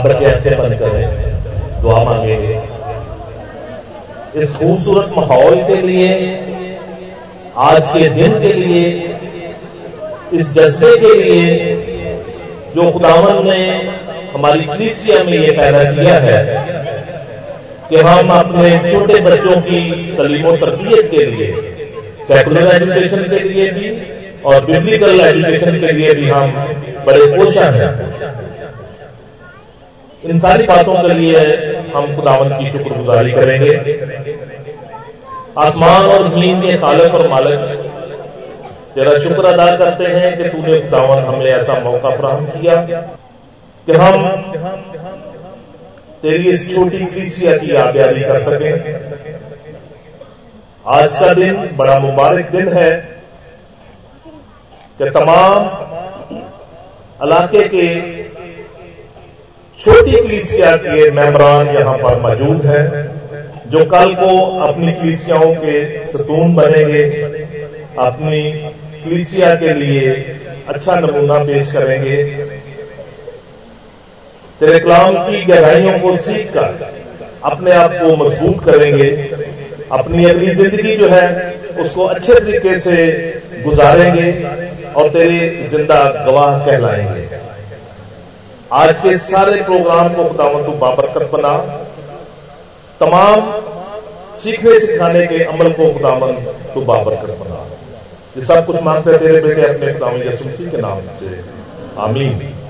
बच्चे अच्छे बन करें, दुआ मांगेंगे। इस खूबसूरत माहौल के लिए, आज के दिन के लिए, इस जज्बे के लिए, जो खुदावन ने हमारी कलीसिया में ये पैदा किया है, कि हम अपने छोटे बच्चों की तलीम तरबियत के लिए, सेकुलर एजुकेशन के लिए भी, और बिब्लिकल एजुकेशन के लिए भी हम बड़े कोशा हैं। इन सारी बातों के लिए हम खुदावन की शुक्रगुजारी करेंगे। आसमान और ज़मीन के खालक और मालिक तेरा शुक्र अदा करते हैं कि तूने खुदावन हमें ऐसा मौका फराहम किया कि हम तेरी इस छोटी क्रीसिया की यादयारी कर सके। आज का दिन बड़ा मुबारक दिन है कि तमाम इलाके के छोटी क्लीसिया के मेम्बरान यहाँ पर मौजूद हैं, जो कल को अपनी क्लीसियाओं के सतून बनेंगे। अपनी क्लीसिया के लिए अच्छा नमूना पेश करेंगे। तेरे कलाम की गहराइयों को सीख कर अपने आप को मज़बूत करेंगे। अपनी अगली ज़िंदगी जो है, उसको अच्छे तरीके से गुजारेंगे और तेरे ज़िंदा गवाह कहलाएँगे। आज के सारे प्रोग्राम को खुदावन तू बाबरकत बना। तमाम सीखने सिखाने के अमल को खुदावन तू बाबरकत बना। ये सब कुछ मांगते तेरे बेटे अपने खुदावन मसीह के नाम से। आमीन।